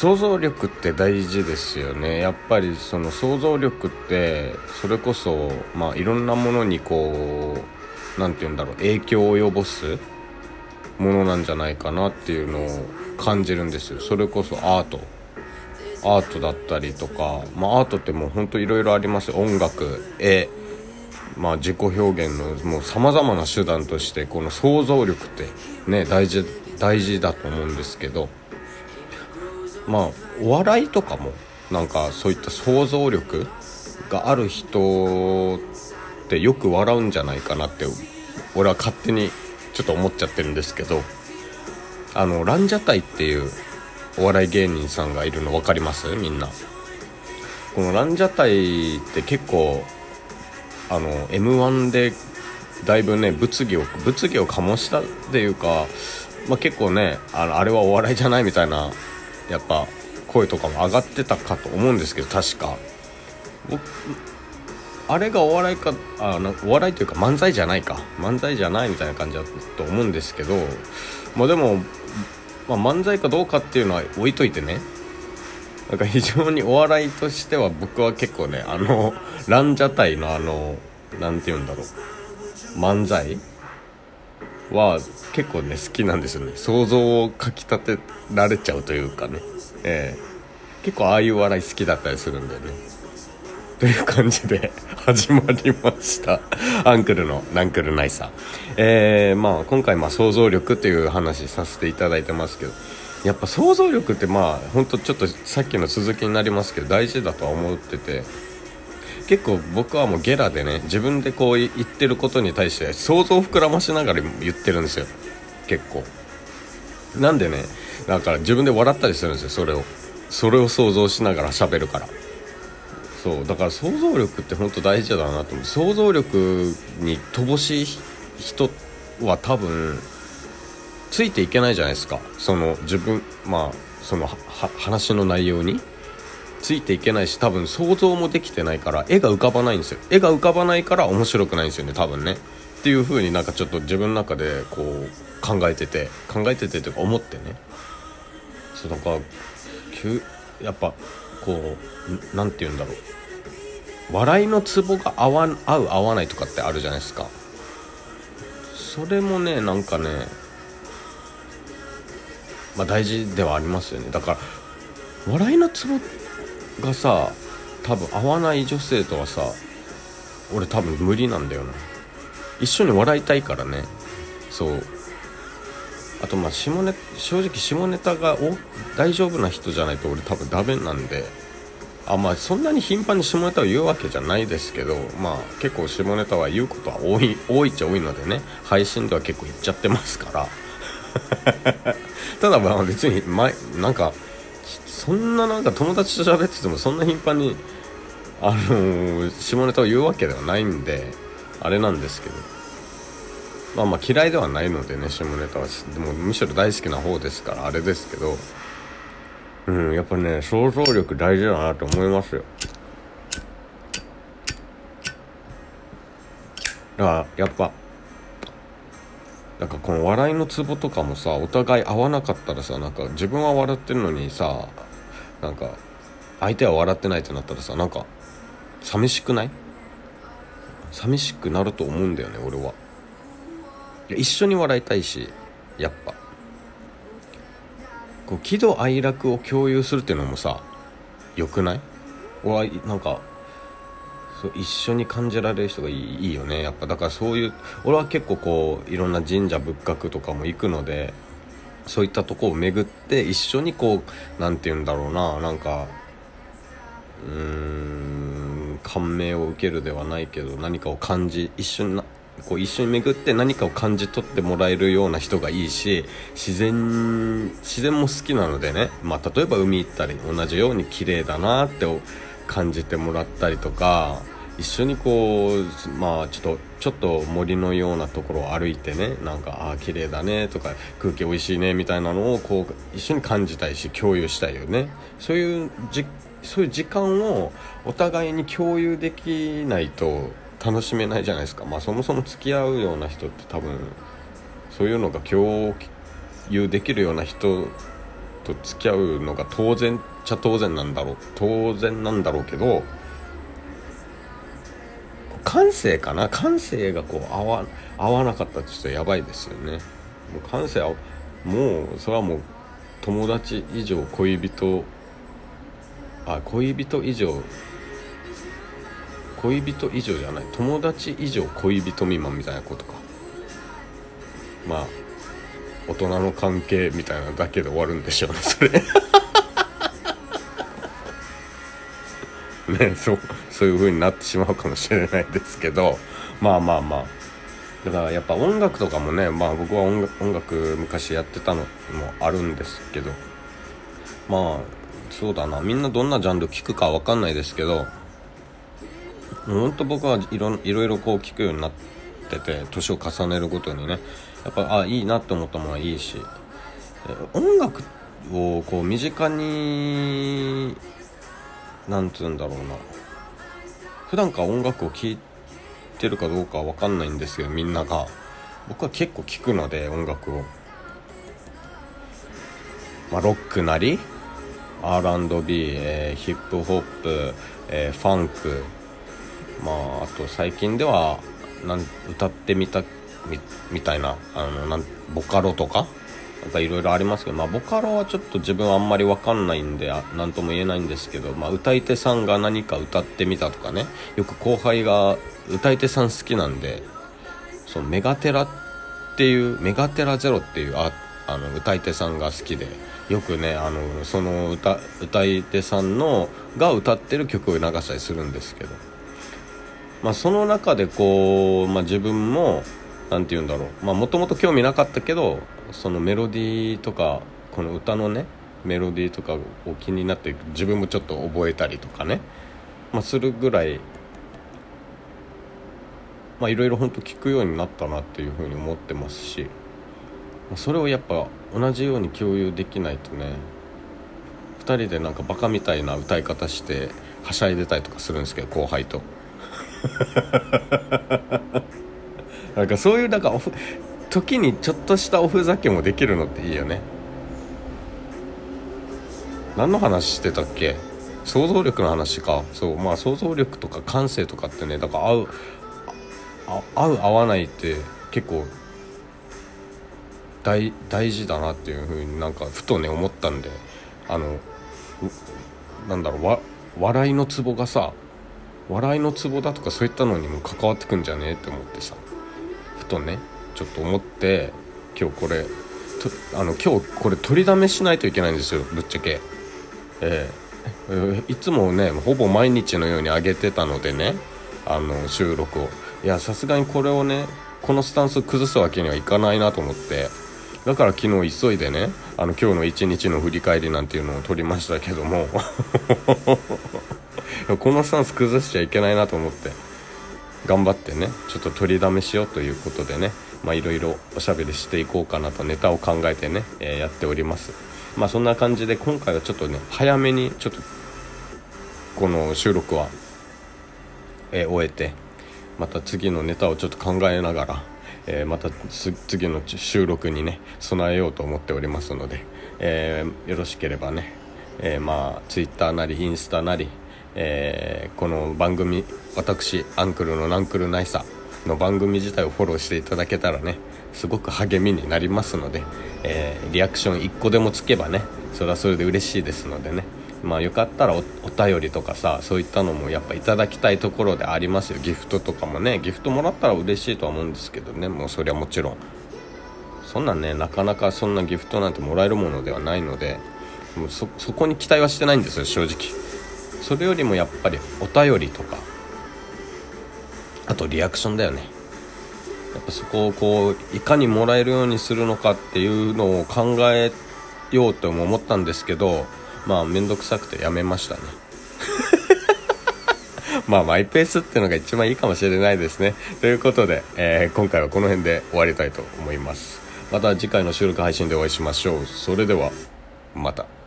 想像力って大事ですよね。やっぱりその想像力ってそれこそまあいろんなものにこう何て言うんだろう影響を及ぼすものなんじゃないかなっていうのを感じるんですよ。それこそアート。アートだったりとか、まあ、アートってもうほんといろいろあります。音楽絵。まあ、自己表現のもうさまざまな手段としてこの想像力ってね大事大事だと思うんですけど。まあお笑いとかもなんかそういった想像力がある人ってよく笑うんじゃないかなって俺は勝手にちょっと思っちゃってるんですけどあのランジャタイっていうお笑い芸人さんがいるの分かります？みんな。このランジャタイって結構あの m 1でだいぶね物議を物議を醸したっていうか、まあ、結構ねあのあれはお笑いじゃないみたいなやっぱ声とかも上がってたかと思うんですけど確か。あれがお笑いかあのお笑いというか漫才じゃないか。漫才じゃないみたいな感じだと思うんですけど、まあ、でも、まあ、漫才かどうかっていうのは置いといてね。なんか非常にお笑いとしては僕は結構ねあのランジャタイのあの何て言うんだろう。漫才は結構ね好きなんですよね。想像をかきたてられちゃうというかね。えー、結構ああいう笑い好きだったりするんだよね。という感じで始まりました。アンクルのナンクルナイサーえー、まあ今回まあ想像力という話させていただいてますけど。やっぱ想像力ってまあほんとちょっとさっきの続きになりますけど大事だとは思ってて。結構僕はもうゲラでね自分でこう言ってることに対して想像を膨らましながら言ってるんですよ。結構。なんでねだから自分で笑ったりするんですよそれを。それを想像しながら喋るから。そうだから想像力って本当大事だなと思う。想像力に乏しい人は多分ついていけないじゃないですか。その自分まあその話の内容に。ついていけないし多分想像もできてないから絵が浮かばないんですよ。絵が浮かばないから面白くないんですよね多分ね。っていう風になんかちょっと自分の中でこう考えてて考えててというか思ってね。そうだからやっぱこう何て言うんだろう。笑いのツボが合わ合う合わないとかってあるじゃないですか。それもねなんかねまあ大事ではありますよね。だから笑いのツボってがさ多分合わない女性とはさ俺多分無理なんだよな。一緒に笑いたいからね。そう。あとまあ下ネ正直下ネタが大丈夫な人じゃないと俺多分ダメなんで。あまあそんなに頻繁に下ネタを言うわけじゃないですけどまあ結構下ネタは言うことは多い多いっちゃ多いのでね。配信では結構言っちゃってますから。ただまあ別に前なんかそんななんか友達と喋っててもそんな頻繁にあのー、下ネタを言うわけではないんであれなんですけど。まあまあ嫌いではないのでね下ネタは。でもむしろ大好きな方ですからあれですけど。うんやっぱね想像力大事だなと思いますよ。だからやっぱ。なんかこの笑いのツボとかもさお互い合わなかったらさなんか自分は笑ってるのにさなんか相手は笑ってないってなったらさなんか寂しくない？寂しくなると思うんだよね俺は。一緒に笑いたいしやっぱ。こう喜怒哀楽を共有するっていうのもさよくない？俺はなんかそう一緒に感じられる人がいいいいよね。やっぱだからそういう俺は結構こういろんな神社仏閣とかも行くのでそういったとこを巡って一緒にこう何て言うんだろうななんかうーん感銘を受けるではないけど何かを感じ一緒になこう一緒に巡って何かを感じ取ってもらえるような人がいいし自然自然も好きなのでね、まあ、例えば海行ったり同じように綺麗だなって感じてもらったりとか一緒にこうまあちょっとちょっと森のようなところを歩いてねなんかああ綺麗だねとか空気おいしいねみたいなのをこう一緒に感じたいし共有したいよね。そういうじそういう時間をお互いに共有できないと楽しめないじゃないですか。まあそもそも付き合うような人って多分そういうのが共有できるような人と付き合うのが当然っちゃ当然なんだろう当然なんだろうけど感性かな？感性がこう合わ合わなかったってちょっとやばいですよね。もう感性はもうそれはもう友達以上恋人あ恋人以上恋人以上じゃない。友達以上恋人未満みたいなことか。まあ大人の関係みたいなだけで終わるんでしょうねそれ。ね そうそういう風になってしまうかもしれないですけどまあまあまあ。だからやっぱ音楽とかもねまあ僕は音楽音楽昔やってたのもあるんですけど。まあそうだな。みんなどんなジャンル聴くかわかんないですけどほんと僕はいろいろこう聴くようになってて年を重ねるごとにね。やっぱあいいなって思ったものはいいし音楽をこう身近になんつうんだろうな。普段から音楽を聴いてるかどうかは分かんないんですけどみんなが。僕は結構聴くので音楽を。まあロックなり R&B、えー、ヒップホップ、えー、ファンク。まああと最近ではなん歌ってみたみみたいなあのなんボカロとかなんかいろいろありますけど、まあ、ボカロはちょっと自分あんまり分かんないんで何とも言えないんですけど、まあ、歌い手さんが何か歌ってみたとかねよく後輩が歌い手さん好きなんでそのメガテラっていうメガテラゼロっていうああの歌い手さんが好きでよくねあのその歌歌い手さんのが歌ってる曲を流したりするんですけど、まあ、その中でこう、まあ、自分も何て言うんだろう。まあもともと興味なかったけどそのメロディーとかこの歌のねメロディーとかを気になって自分もちょっと覚えたりとかね、まあ、するぐらいまあいろいろ本当聞くようになったなっていうふうに思ってますしそれをやっぱ同じように共有できないとね2人でなんかバカみたいな歌い方してはしゃいでたりとかするんですけど後輩と。なんかそういうなんか時にちょっとしたおふざけもできるのっていいよね。何の話してたっけ？想像力の話か。そうまあ想像力とか感性とかってねだから合う合う合わないって結構大大事だなっていうふうになんかふとね思ったんで。あのなんだろうわ笑いのツボがさ笑いのツボだとかそういったのにも関わってくんじゃねえって思ってさ。とねちょっと思って今日これあの今日これ取りだめしないといけないんですよぶっちゃけ。えー、いつもねほぼ毎日のように上げてたのでねあの収録を。いやさすがにこれをねこのスタンス崩すわけにはいかないなと思って。だから昨日急いでねあの今日の一日の振り返りなんていうのを撮りましたけども。このスタンス崩しちゃいけないなと思って。頑張ってねちょっと取りだめしようということでねまあいろいろおしゃべりしていこうかなとネタを考えてね、えー、やっております。まあそんな感じで今回はちょっとね早めにちょっとこの収録は、えー、終えてまた次のネタをちょっと考えながら、えー、また次の収録にね備えようと思っておりますので、え、よろしければね、え、まあ Twitter なりインスタなり、えこの番組私アンクルのナンクルナイサの番組自体をフォローしていただけたらねすごく励みになりますので、えー、リアクション1個でもつけばねそれはそれで嬉しいですのでねまあよかったらお便りとかさそういったのもやっぱいただきたいところでありますよ。ギフトとかもねギフトもらったら嬉しいとは思うんですけどねもうそれはもちろん。そんなんねなかなかそんなギフトなんてもらえるものではないのでもうそこに期待はしてないんですよ正直。それよりもやっぱりお便りとかあとリアクションだよね。やっぱそこをこういかにもらえるようにするのかっていうのを考えようとも思ったんですけどまあ面倒くさくてやめましたね。まあマイペースっていうのが一番いいかもしれないですね。ということで、えー、今回はこの辺で終わりたいと思います。また次回の収録配信でお会いしましょう。それではまた。